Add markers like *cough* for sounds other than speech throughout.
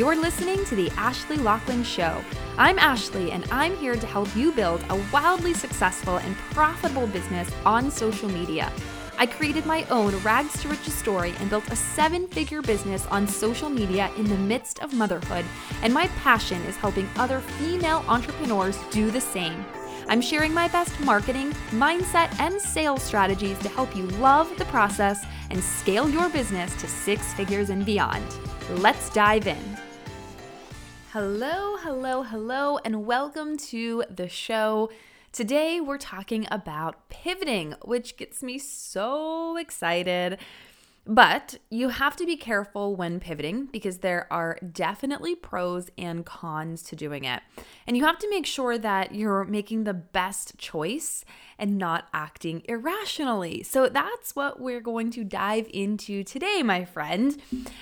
You're listening to The Ashly Locklin Show. I'm Ashly, and I'm here to help you build a wildly successful and profitable business on social media. I created my own rags to riches story and built a seven figure business on social media in the midst of motherhood, and my passion is helping other female entrepreneurs do the same. I'm sharing my best marketing, mindset, and sales strategies to help you love the process and scale your business to six figures and beyond. Let's dive in. Hello, hello, hello, and welcome to the show. Today we're talking about pivoting, which gets me so excited. But you have to be careful when pivoting because there are definitely pros and cons to doing it. And you have to make sure that you're making the best choice and not acting irrationally. So that's what we're going to dive into today, my friend.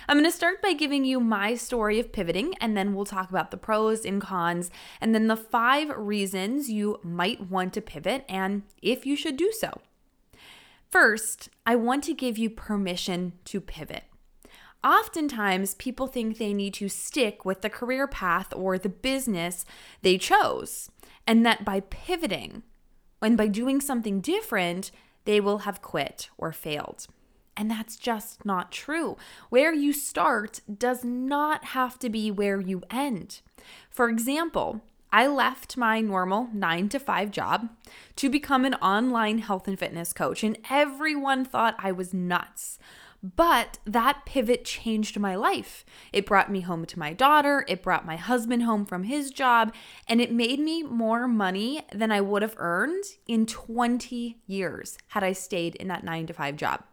I'm going to start by giving you my story of pivoting, and then we'll talk about the pros and cons, and then the five reasons you might want to pivot and if you should do so. First, I want to give you permission to pivot. Oftentimes, people think they need to stick with the career path or the business they chose, and that by pivoting and by doing something different, they will have quit or failed. And that's just not true. Where you start does not have to be where you end. For example, I left my normal nine to five job to become an online health and fitness coach, and everyone thought I was nuts. But that pivot changed my life. It brought me home to my daughter, it brought my husband home from his job, and it made me more money than I would have earned in 20 years had I stayed in that nine to five job.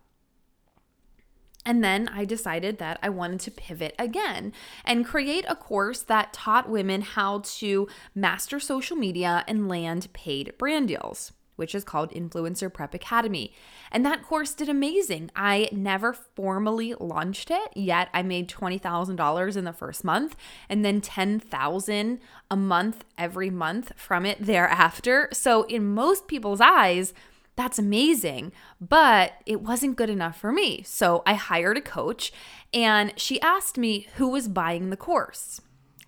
And then I decided that I wanted to pivot again and create a course that taught women how to master social media and land paid brand deals, which is called Influencer Prep Academy. And that course did amazing. I never formally launched it, yet I made $20,000 in the first month and then 10,000 a month every month from it thereafter. So in most people's eyes, that's amazing. But it wasn't good enough for me. So I hired a coach and she asked me who was buying the course.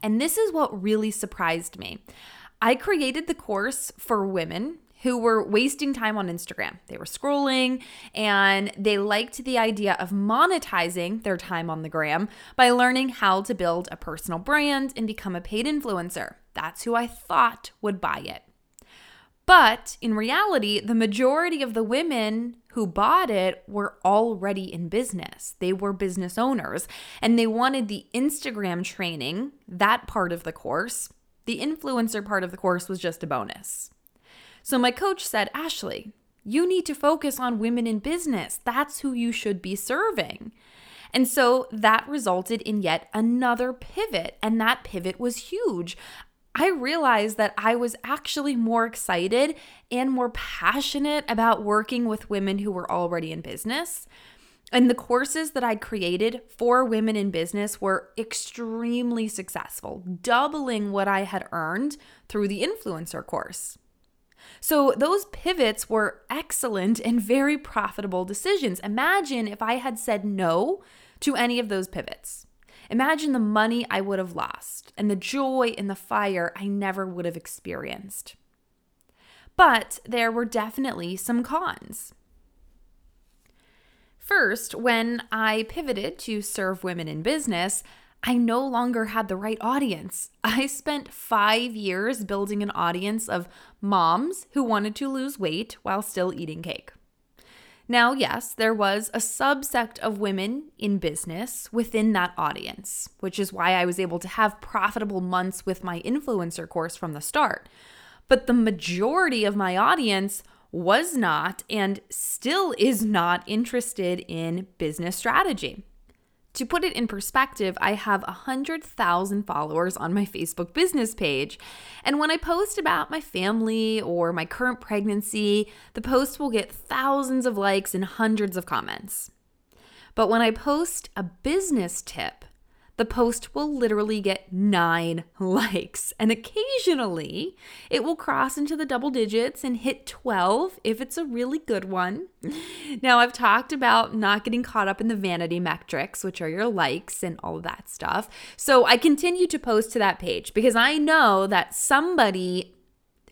And this is what really surprised me. I created the course for women who were wasting time on Instagram. They were scrolling and they liked the idea of monetizing their time on the gram by learning how to build a personal brand and become a paid influencer. That's who I thought would buy it. But in reality, the majority of the women who bought it were already in business. They were business owners and they wanted the Instagram training, that part of the course. The influencer part of the course was just a bonus. So my coach said, Ashly, you need to focus on women in business. That's who you should be serving. And so that resulted in yet another pivot, and that pivot was huge. I realized that I was actually more excited and more passionate about working with women who were already in business. And the courses that I created for women in business were extremely successful, doubling what I had earned through the influencer course. So, those pivots were excellent and very profitable decisions. Imagine if I had said no to any of those pivots. Imagine the money I would have lost and the joy and the fire I never would have experienced. But there were definitely some cons. First, when I pivoted to serve women in business, I no longer had the right audience. *laughs* I spent five years building an audience of moms who wanted to lose weight while still eating cake. Now, yes, there was a subsect of women in business within that audience, which is why I was able to have profitable months with my influencer course from the start. But the majority of my audience was not and still is not interested in business strategy. To put it in perspective, I have 100,000 followers on my Facebook business page. And when I post about my family or my current pregnancy, the post will get thousands of likes and hundreds of comments. But when I post a business tip, the post will literally get nine *laughs* likes. And occasionally it will cross into the double digits and hit 12 if it's a really good one. *laughs* Now, I've talked about not getting caught up in the vanity metrics, which are your likes and all of that stuff. So I continue to post to that page because I know that somebody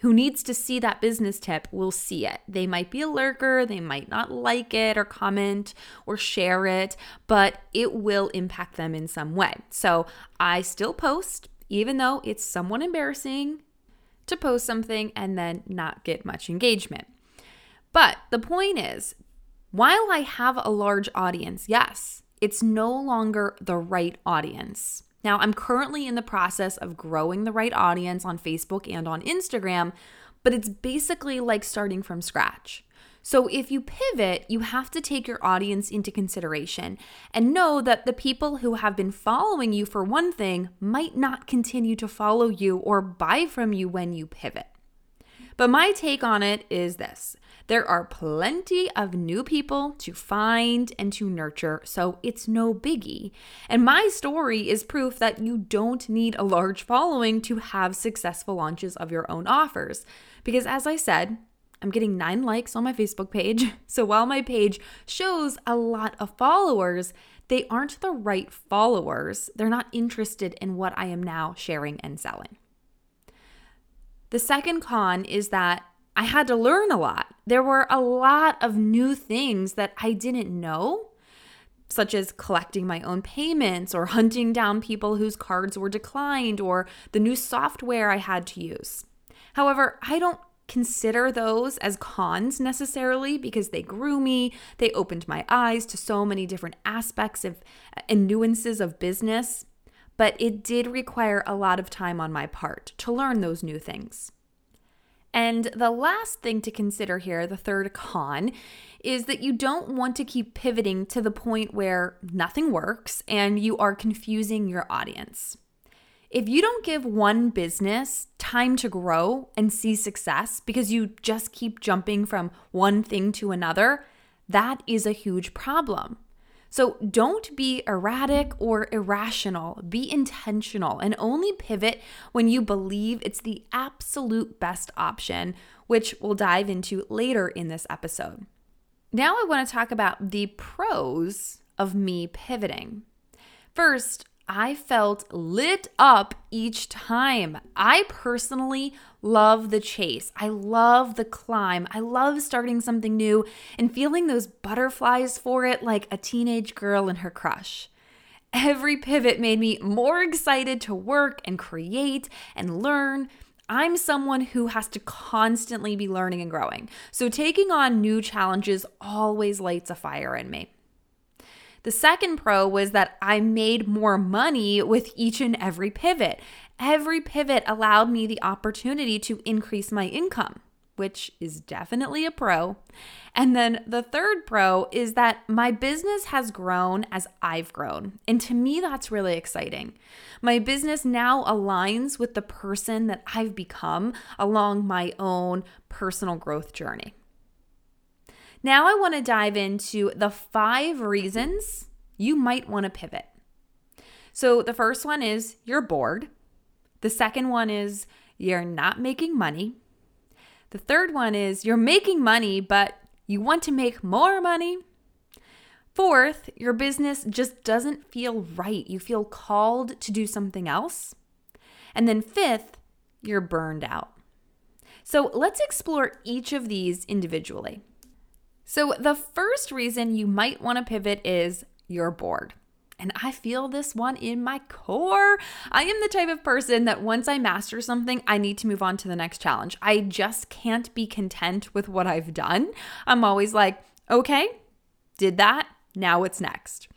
who needs to see that business tip will see it. They might be a lurker, they might not like it or comment or share it, but it will impact them in some way. So I still post, even though it's somewhat embarrassing to post something and then not get much engagement. But the point is, while I have a large audience, yes, it's no longer the right audience. Now, I'm currently in the process of growing the right audience on Facebook and on Instagram, but it's basically like starting from scratch. So, if you pivot, you have to take your audience into consideration and know that the people who have been following you for one thing might not continue to follow you or buy from you when you pivot. But my take on it is this there are plenty of new people to find and to nurture, so it's no biggie. And my story is proof that you don't need a large following to have successful launches of your own offers. Because as I said, I'm getting nine likes on my Facebook page. *laughs* So while my page shows a lot of followers, they aren't the right followers. They're not interested in what I am now sharing and selling. The second con is that I had to learn a lot. There were a lot of new things that I didn't know, such as collecting my own payments or hunting down people whose cards were declined or the new software I had to use. However, I don't consider those as cons necessarily because they grew me, they opened my eyes to so many different aspects of and nuances of business but it did require a lot of time on my part to learn those new things. And the last thing to consider here, the third con, is that you don't want to keep pivoting to the point where nothing works and you are confusing your audience. If you don't give one business time to grow and see success because you just keep jumping from one thing to another, that is a huge problem. So don't be erratic or irrational. Be intentional and only pivot when you believe it's the absolute best option, which we'll dive into later in this episode. Now, I want to talk about the pros of me pivoting. First, I felt lit up each time. I personally love the chase. I love the climb. I love starting something new and feeling those butterflies for it like a teenage girl and her crush. Every pivot made me more excited to work and create and learn. I'm someone who has to constantly be learning and growing. So taking on new challenges always lights a fire in me. The second pro was that I made more money with each and every pivot. Every pivot allowed me the opportunity to increase my income, which is definitely a pro. And then the third pro is that my business has grown as I've grown. And to me, that's really exciting. My business now aligns with the person that I've become along my own personal growth journey. Now, I want to dive into the five reasons you might want to pivot. So, the first one is you're bored. The second one is you're not making money. The third one is you're making money, but you want to make more money. Fourth, your business just doesn't feel right. You feel called to do something else. And then fifth, you're burned out. So let's explore each of these individually. So, the first reason you might want to pivot is you're bored. And I feel this one in my core. I am the type of person that once I master something, I need to move on to the next challenge. I just can't be content with what I've done. I'm always like, okay, did that. Now what's next?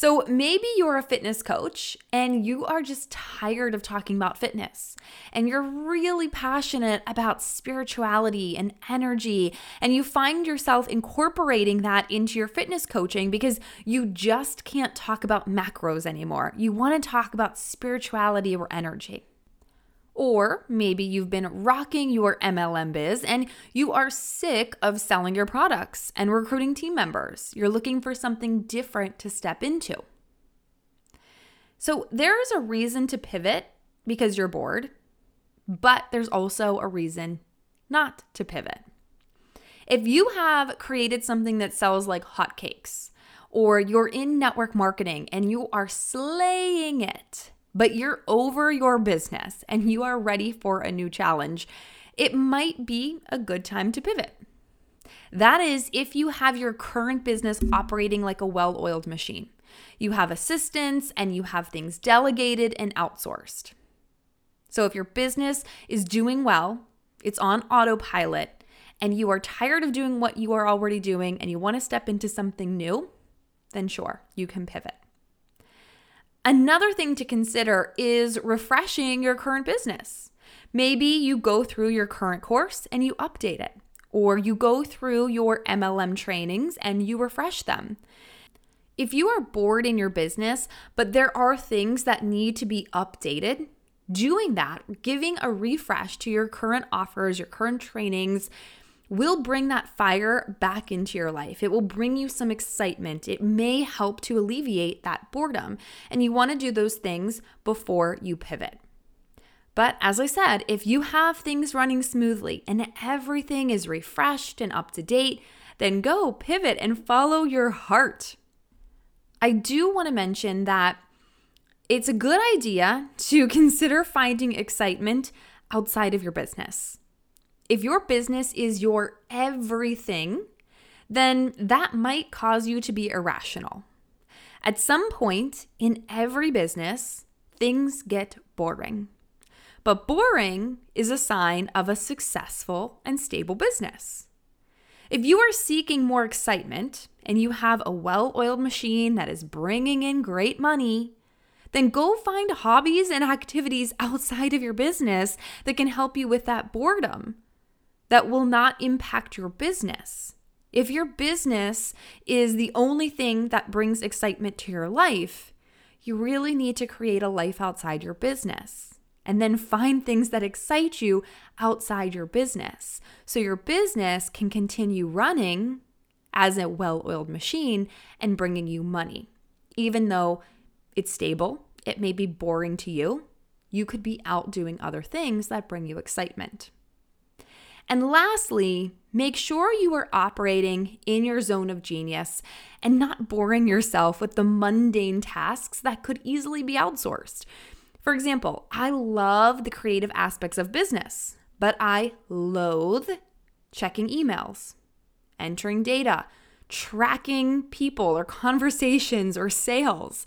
So maybe you're a fitness coach and you are just tired of talking about fitness and you're really passionate about spirituality and energy and you find yourself incorporating that into your fitness coaching because you just can't talk about macros anymore. You want to talk about spirituality or energy. Or maybe you've been rocking your MLM biz and you are sick of selling your products and recruiting team members. You're looking for something different to step into. So there is a reason to pivot because you're bored, but there's also a reason not to pivot. If you have created something that sells like hotcakes, or you're in network marketing and you are slaying it, but you're over your business and you are ready for a new challenge, it might be a good time to pivot. That is, if you have your current business operating like a well oiled machine. You have assistants and you have things delegated and outsourced. So, if your business is doing well, it's on autopilot, and you are tired of doing what you are already doing and you want to step into something new, then sure, you can pivot. Another thing to consider is refreshing your current business. Maybe you go through your current course and you update it, or you go through your MLM trainings and you refresh them. If you are bored in your business, but there are things that need to be updated, doing that, giving a refresh to your current offers, your current trainings, will bring that fire back into your life. It will bring you some excitement. It may help to alleviate that boredom. And you want to do those things before you pivot. But as I said, if you have things running smoothly and everything is refreshed and up to date, then go pivot and follow your heart. I do want to mention that it's a good idea to *laughs* consider finding excitement outside of your business. If your business is your everything, then that might cause you to be irrational. At some point in every business, things get boring. But boring is a sign of a successful and stable business. If you are seeking more excitement and you have a well oiled machine that is bringing in great money, then go find hobbies and activities outside of your business that can help you with that boredom that will not impact your business. If your business is the only thing that brings excitement to your life, you really need to create a life outside your business and then find things that excite you outside your business so your business can continue running as a well oiled machine and bringing you money. Even though it's stable, it may be boring to you, you could be out doing other things that bring you excitement. And lastly, make sure you are operating in your zone of genius and not boring yourself with the mundane tasks that could easily be outsourced. For example, I love the creative aspects of business, but I loathe checking emails, entering data, tracking people or conversations or sales.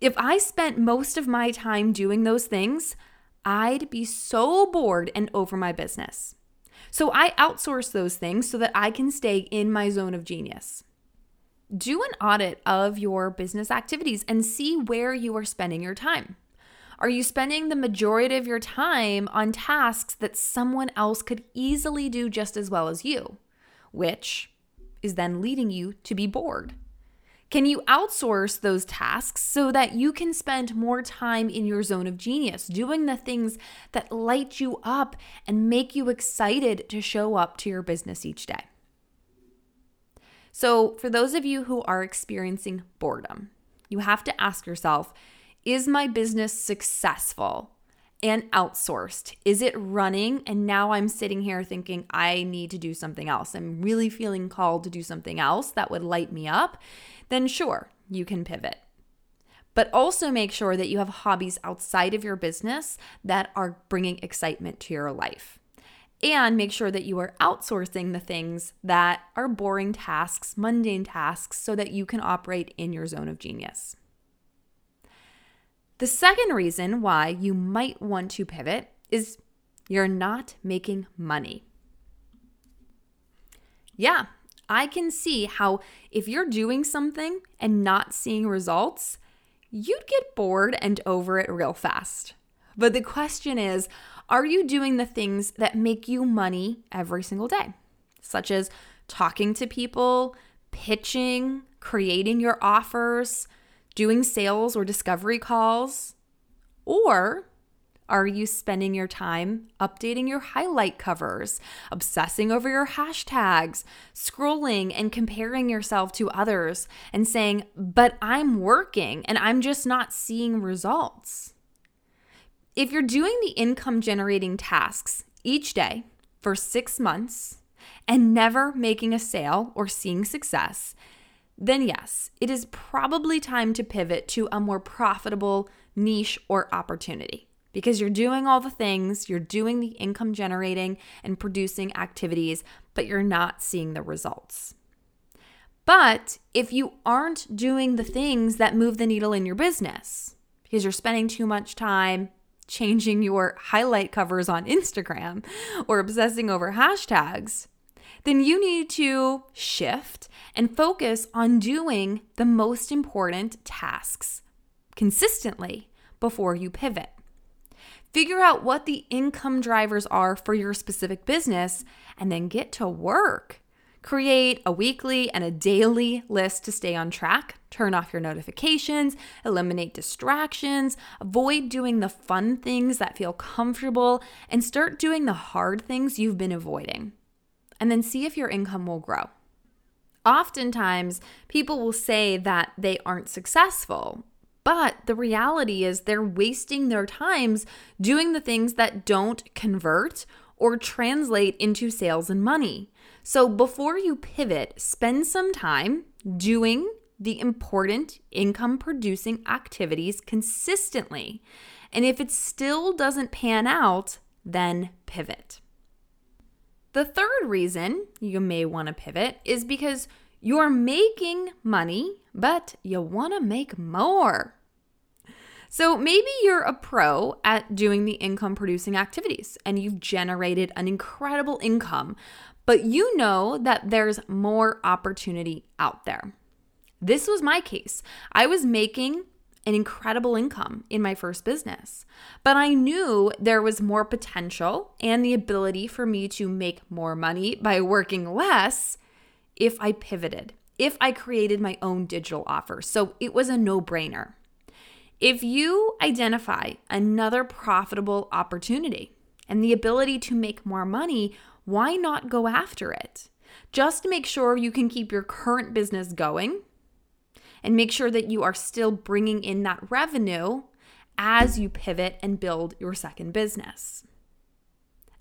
If I spent most of my time doing those things, I'd be so bored and over my business. So I outsource those things so that I can stay in my zone of genius. Do an audit of your business activities and see where you are spending your time. Are you spending the majority of your time on tasks that someone else could easily do just as well as you, which is then leading you to be bored? Can you outsource those tasks so that you can spend more time in your zone of genius, doing the things that light you up and make you excited to show up to your business each day? So, for those of you who are experiencing boredom, you have to ask yourself is my business successful and outsourced? Is it running? And now I'm sitting here thinking I need to do something else. I'm really feeling called to do something else that would light me up. Then, sure, you can pivot. But also make sure that you have hobbies outside of your business that are bringing excitement to your life. And make sure that you are outsourcing the things that are boring tasks, mundane tasks, so that you can operate in your zone of genius. The second reason why you might want to pivot is you're not making money. Yeah, I can see how if you're doing something and not seeing results, you'd get bored and over it real fast. But the question is are you doing the things that make you money every single day? Such as talking to people, pitching, creating your offers, doing sales or discovery calls? Or Are you spending your time updating your highlight covers, obsessing over your hashtags, scrolling and comparing yourself to others, and saying, but I'm working and I'm just not seeing results? If you're doing the income generating tasks each day for six months and never making a sale or seeing success, then yes, it is probably time to pivot to a more profitable niche or opportunity because you're doing all the things, you're doing the income generating and producing activities, but you're not seeing the results. But if you aren't doing the things that move the needle in your business because you're spending too much time changing your highlight covers on Instagram or obsessing over hashtags, then you need to shift and focus on doing the most important tasks consistently before you pivot. Figure out what the income drivers are for your specific business and then get to work. Create a weekly and a daily list to stay on track. Turn off your notifications, eliminate distractions, avoid doing the fun things that feel comfortable, and start doing the hard things you've been avoiding. And then see if your income will grow. Oftentimes, people will say that they aren't successful, but the reality is they're wasting their times doing the things that don't convert or translate into sales and money. So before you pivot, spend some time doing the important income producing activities consistently. And if it still doesn't pan out, then pivot. The third reason you may want to pivot is because you're making money, but you want to make more. So maybe you're a pro at doing the income producing activities and you've generated an incredible income, but you know that there's more opportunity out there. This was my case. I was making an incredible income in my first business, but I knew there was more potential and the ability for me to make more money by working less if I pivoted, if I created my own digital offer. So it was a no brainer. If you identify another profitable opportunity and the ability to make more money, why not go after it? Just make sure you can keep your current business going and make sure that you are still bringing in that revenue as you pivot and build your second business.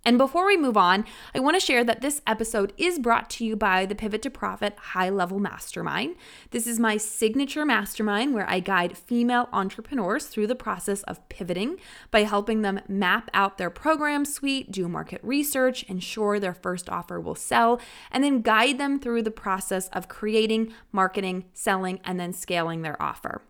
And before we move on, I want to share that this episode is brought to you by the Pivot to Profit High Level Mastermind. This is my signature mastermind where I guide female entrepreneurs through the process of pivoting by helping them map out their program suite, do market research, ensure their first offer will sell, and then guide them through the process of creating, marketing, selling, and then scaling their offer.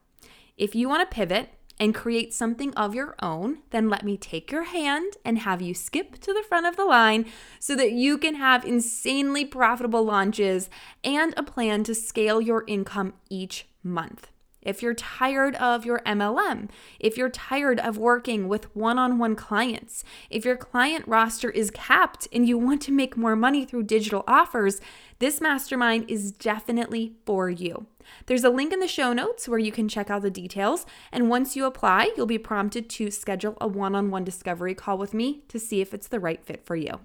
If you want to pivot, and create something of your own, then let me take your hand and have you skip to the front of the line so that you can have insanely profitable launches and a plan to scale your income each month. If you're tired of your MLM, if you're tired of working with one on one clients, if your client roster is capped and you want to make more money through digital offers, this mastermind is definitely for you. There's a link in the show notes where you can check out the details. And once you apply, you'll be prompted to schedule a one on one discovery call with me to see if it's the right fit for you.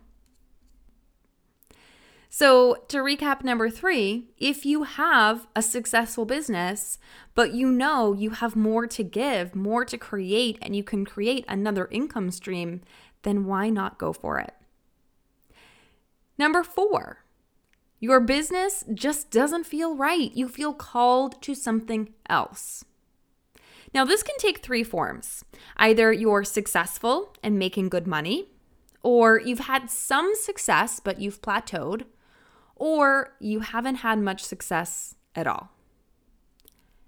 So, to recap number three, if you have a successful business, but you know you have more to give, more to create, and you can create another income stream, then why not go for it? Number four, your business just doesn't feel right. You feel called to something else. Now, this can take three forms either you're successful and making good money, or you've had some success but you've plateaued, or you haven't had much success at all.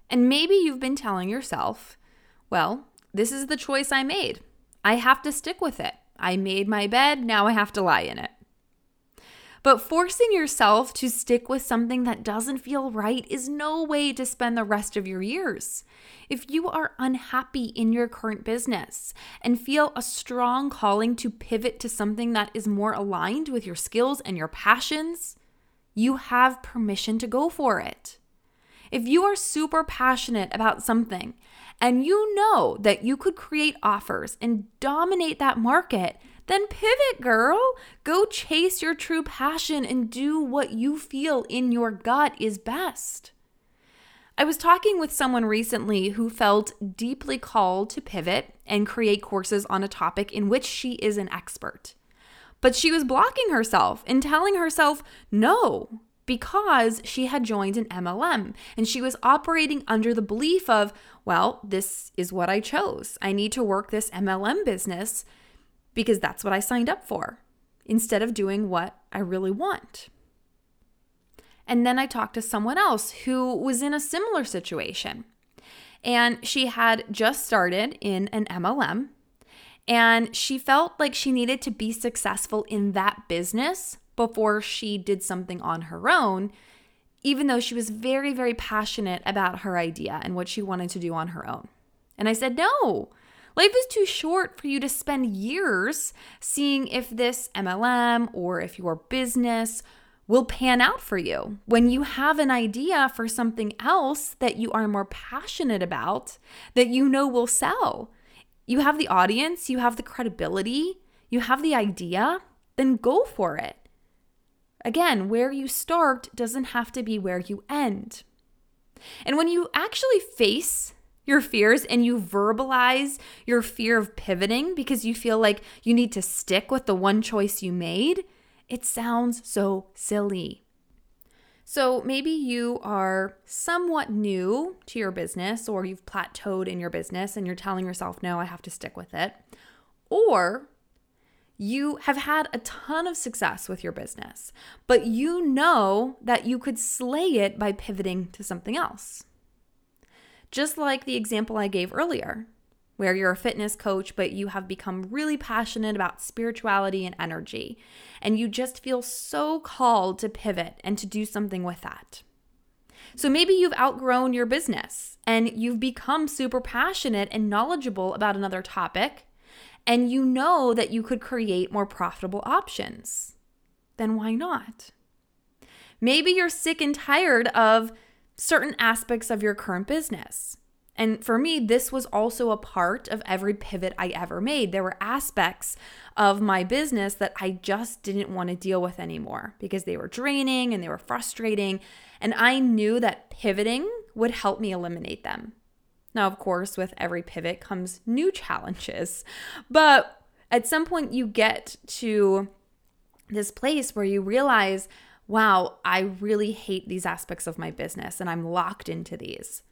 And maybe you've been telling yourself, well, this is the choice I made. I have to stick with it. I made my bed, now I have to lie in it. But forcing yourself to stick with something that doesn't feel right is no way to spend the rest of your years. If you are unhappy in your current business and feel a strong calling to pivot to something that is more aligned with your skills and your passions, you have permission to go for it. If you are super passionate about something and you know that you could create offers and dominate that market, then pivot, girl. Go chase your true passion and do what you feel in your gut is best. I was talking with someone recently who felt deeply called to pivot and create courses on a topic in which she is an expert. But she was blocking herself and telling herself no because she had joined an MLM and she was operating under the belief of, well, this is what I chose. I need to work this MLM business because that's what I signed up for instead of doing what I really want. And then I talked to someone else who was in a similar situation. And she had just started in an MLM and she felt like she needed to be successful in that business before she did something on her own, even though she was very, very passionate about her idea and what she wanted to do on her own. And I said, no, life is too short for you to spend years seeing if this MLM or if your business will pan out for you. When you have an idea for something else that you are more passionate about, that you know will sell, you have the audience, you have the credibility, you have the idea, then go for it. Again, where you start doesn't have to be where you end. And when you actually face your fears and you verbalize your fear of pivoting because you feel like you need to stick with the one choice you made, it sounds so silly. So maybe you are somewhat new to your business or you've plateaued in your business and you're telling yourself, no, I have to stick with it. Or you have had a ton of success with your business, but you know that you could slay it by pivoting to something else. Just like the example I gave earlier, where you're a fitness coach, but you have become really passionate about spirituality and energy, and you just feel so called to pivot and to do something with that. So maybe you've outgrown your business and you've become super passionate and knowledgeable about another topic and you know that you could create more profitable options, then why not? Maybe you're sick and tired of certain aspects of your current business. And for me, this was also a part of every pivot I ever made. There were aspects of my business that I just didn't want to deal with anymore because they were draining and they were frustrating. And I knew that pivoting would help me eliminate them. Now, of course, with every pivot comes new challenges, but at some point you get to this place where you realize, wow, I really hate these aspects of my business and I'm locked into these.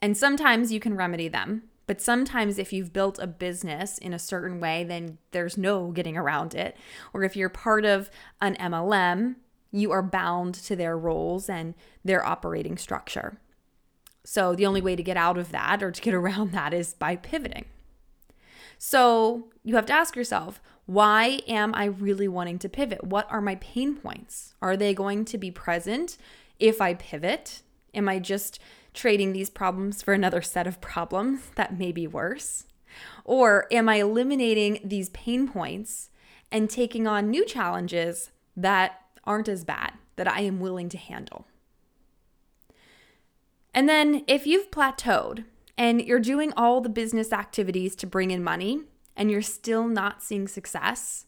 And sometimes you can remedy them, but sometimes if you've built a business in a certain way, then there's no getting around it. Or if you're part of an MLM, you are bound to their roles and their operating structure. So the only way to get out of that or to get *laughs* around that is by pivoting. So you have to ask yourself, why am I really wanting to pivot? What are my pain points? Are they going to be present if I pivot? Am I just trading these problems for another set of problems that may be worse? Or am I eliminating these pain points and taking on new challenges that aren't as bad, that I am willing to handle? And then if you've plateaued and you're doing all the business activities to bring in money and you're still not seeing success,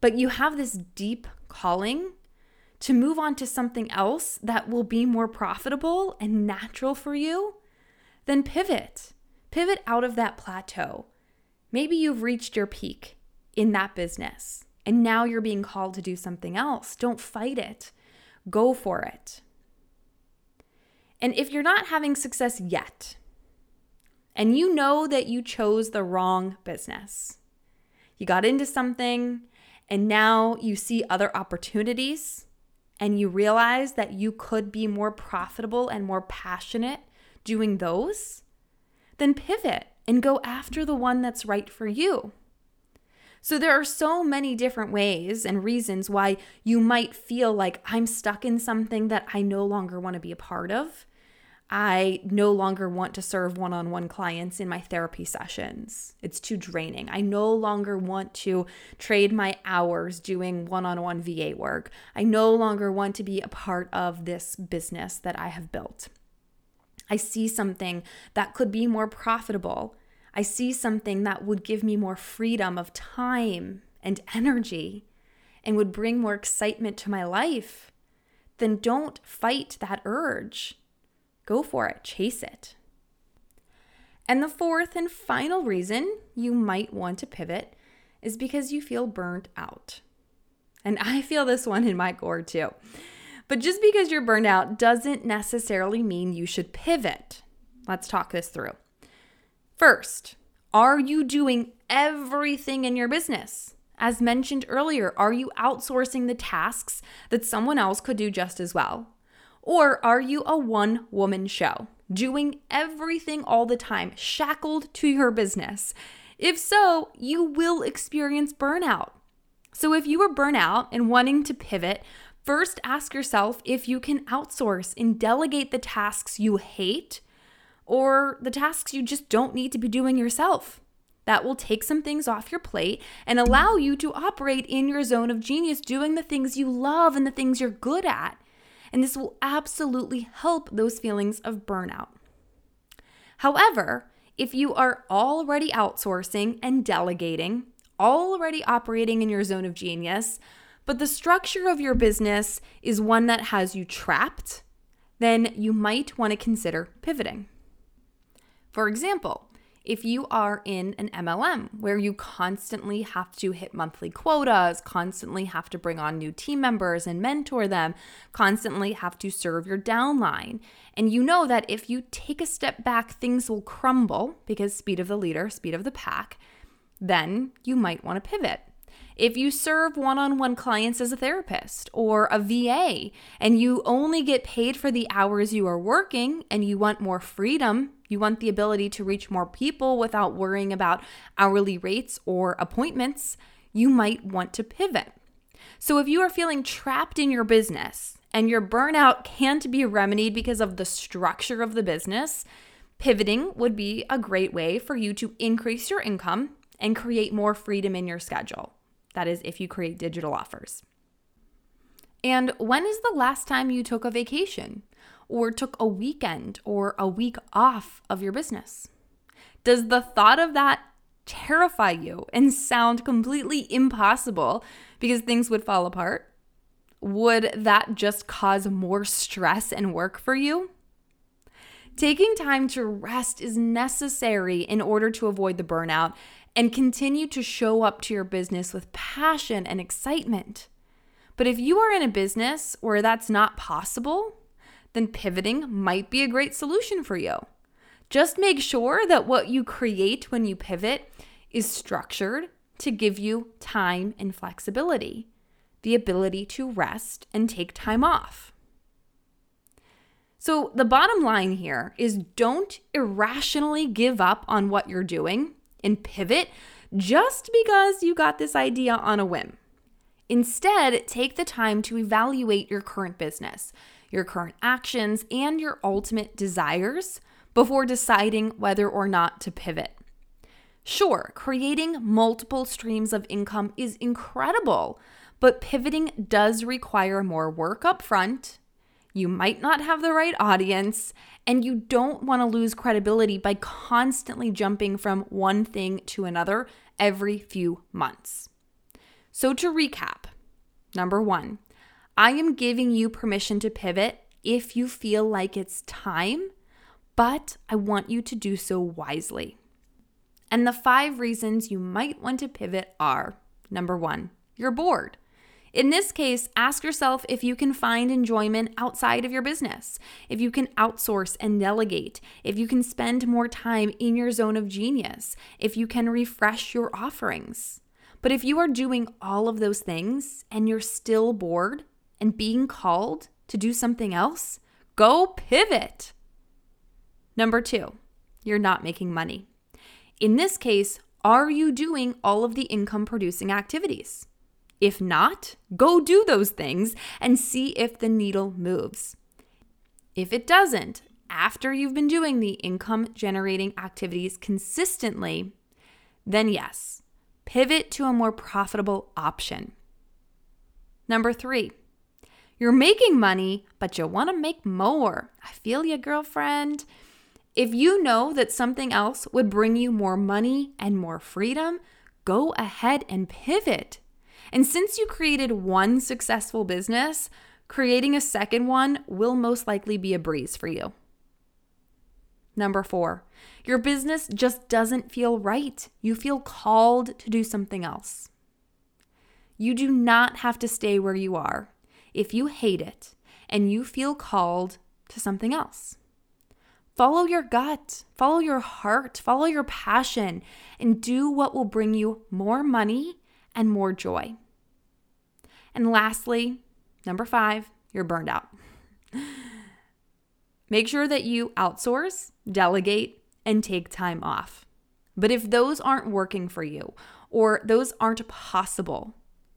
but you have this deep calling to move on to something else that will be more profitable and natural for you, then pivot. Pivot out of that plateau. Maybe you've reached your peak in that business and now you're being called to do something else. Don't fight it, go for it. And if you're not having success yet, and you know that you chose the wrong business, you got into something and now you see other opportunities and you realize that you could be more profitable and more passionate doing those, then pivot and go after the one that's right for you. So, there are so many different ways and reasons why you might feel like I'm stuck in something that I no longer want to be a part of. I no longer want to serve one on one clients in my therapy sessions. It's too draining. I no longer want to trade my hours doing one on one VA work. I no longer want to be a part of this business that I have built. I see something that could be more profitable. I see something that would give me more freedom of time and energy and would bring more excitement to my life, then don't fight that urge. Go for it, chase it. And the fourth and final reason you might want to pivot is because you feel burnt out. And *laughs* I feel this one in my core too. But just because you're burned out doesn't necessarily mean you should pivot. Let's talk this through. First, are you doing everything in your business? As mentioned earlier, are you outsourcing the tasks that someone else could do just as well? Or are you a one woman show, doing everything all the time, shackled to your business? If so, you will experience burnout. So if you are burnout and wanting to pivot, first ask yourself if you can outsource and delegate the tasks you hate or the tasks you just don't need to be doing yourself. That will take some things off your plate and allow you to operate in your zone of genius, doing the things you love and the things you're good at. And this will absolutely help those feelings of burnout. However, if you are already outsourcing and delegating, already operating in your zone of genius, but the structure of your business is one that has you trapped, then you might want to consider pivoting. For example, if you are in an MLM where you constantly have to hit monthly quotas, constantly have to bring on new team members and mentor them, constantly have to serve your downline, and you know that if you take a step back, things will crumble because speed of the leader, speed of the pack, then you might want to pivot. If you serve one on one clients as a therapist or a VA and you only get paid for the hours you are working and you want more freedom, you want the ability to reach more people without worrying about hourly rates or appointments, you might want to pivot. So if you are feeling trapped in your business and your burnout can't be remedied because of the structure of the business, pivoting would be a great way for you to increase your income and create more freedom in your schedule. That is, if you create digital offers. And when is the last time you took a vacation or took a weekend or a week off of your business? Does the thought of that terrify you and sound completely impossible because things would fall apart? Would that just cause more stress and work for you? Taking time to rest is necessary in order to avoid the burnout and continue to show up to your business with passion and excitement. But if you are in a business where that's not possible, then pivoting might be a great solution for you. Just make sure that what you create when you pivot is structured to give you time and flexibility, the ability to rest and take time off. So, the bottom line here is don't irrationally give up on what you're doing and pivot just because you got this idea on a whim. Instead, take the time to evaluate your current business, your current actions, and your ultimate desires before deciding whether or not to pivot. Sure, creating multiple streams of income is incredible, but pivoting does require more work up front you might not have the right audience, and you don't want to lose credibility by constantly jumping from one thing to another every few months. So, to recap number one, I am giving you permission to pivot if you feel like it's time, but I want you to do so wisely. And the five reasons you might want to pivot are number one, you're bored. In this case, ask yourself if you can find enjoyment outside of your business, if you can outsource and delegate, if you can spend more time in your zone of genius, if you can refresh your offerings. But if you are doing all of those things and you're still bored and being called to do something else, go pivot. Number two, you're not making money. In this case, are you doing all of the income producing activities? If not, go do those things and see if the needle moves. If it doesn't, after you've been doing the income generating activities consistently, then yes, pivot to a more profitable option. Number three, You're making money, but you want to make more. I feel you, girlfriend. If you know that something else would bring you more money and more freedom, go ahead and pivot. And since you created one successful business, creating a second one will most likely be a breeze for you. Number four, your business just doesn't feel right. You feel called to do something else. You do not have to stay where you are if you hate it and you feel called to something else. Follow your gut, follow your heart, follow your passion, and do what will bring you more money and more joy. And lastly, number five, you're burned out. *laughs* Make sure that you outsource, delegate, and take time off. But if those aren't working for you or those aren't possible,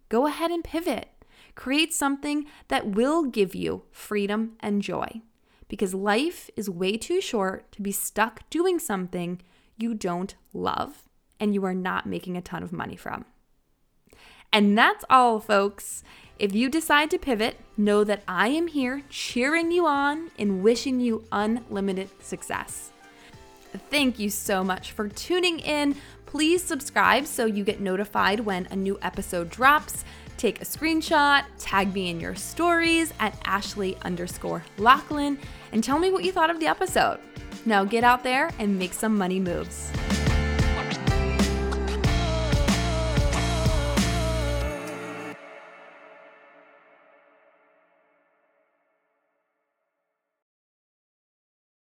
go ahead and pivot. Create something that will give you freedom and joy because life is way too short to be stuck doing something you don't love and you are not making a ton of money from. And that's all, folks. If you decide to pivot, know that I am here cheering you on and wishing you unlimited success. Thank you so much for tuning in. Please subscribe so you get notified when a new episode drops take a screenshot, tag me in your stories at Ashly underscore Locklin, and tell me what you thought of the episode. Now get out there and make some money moves.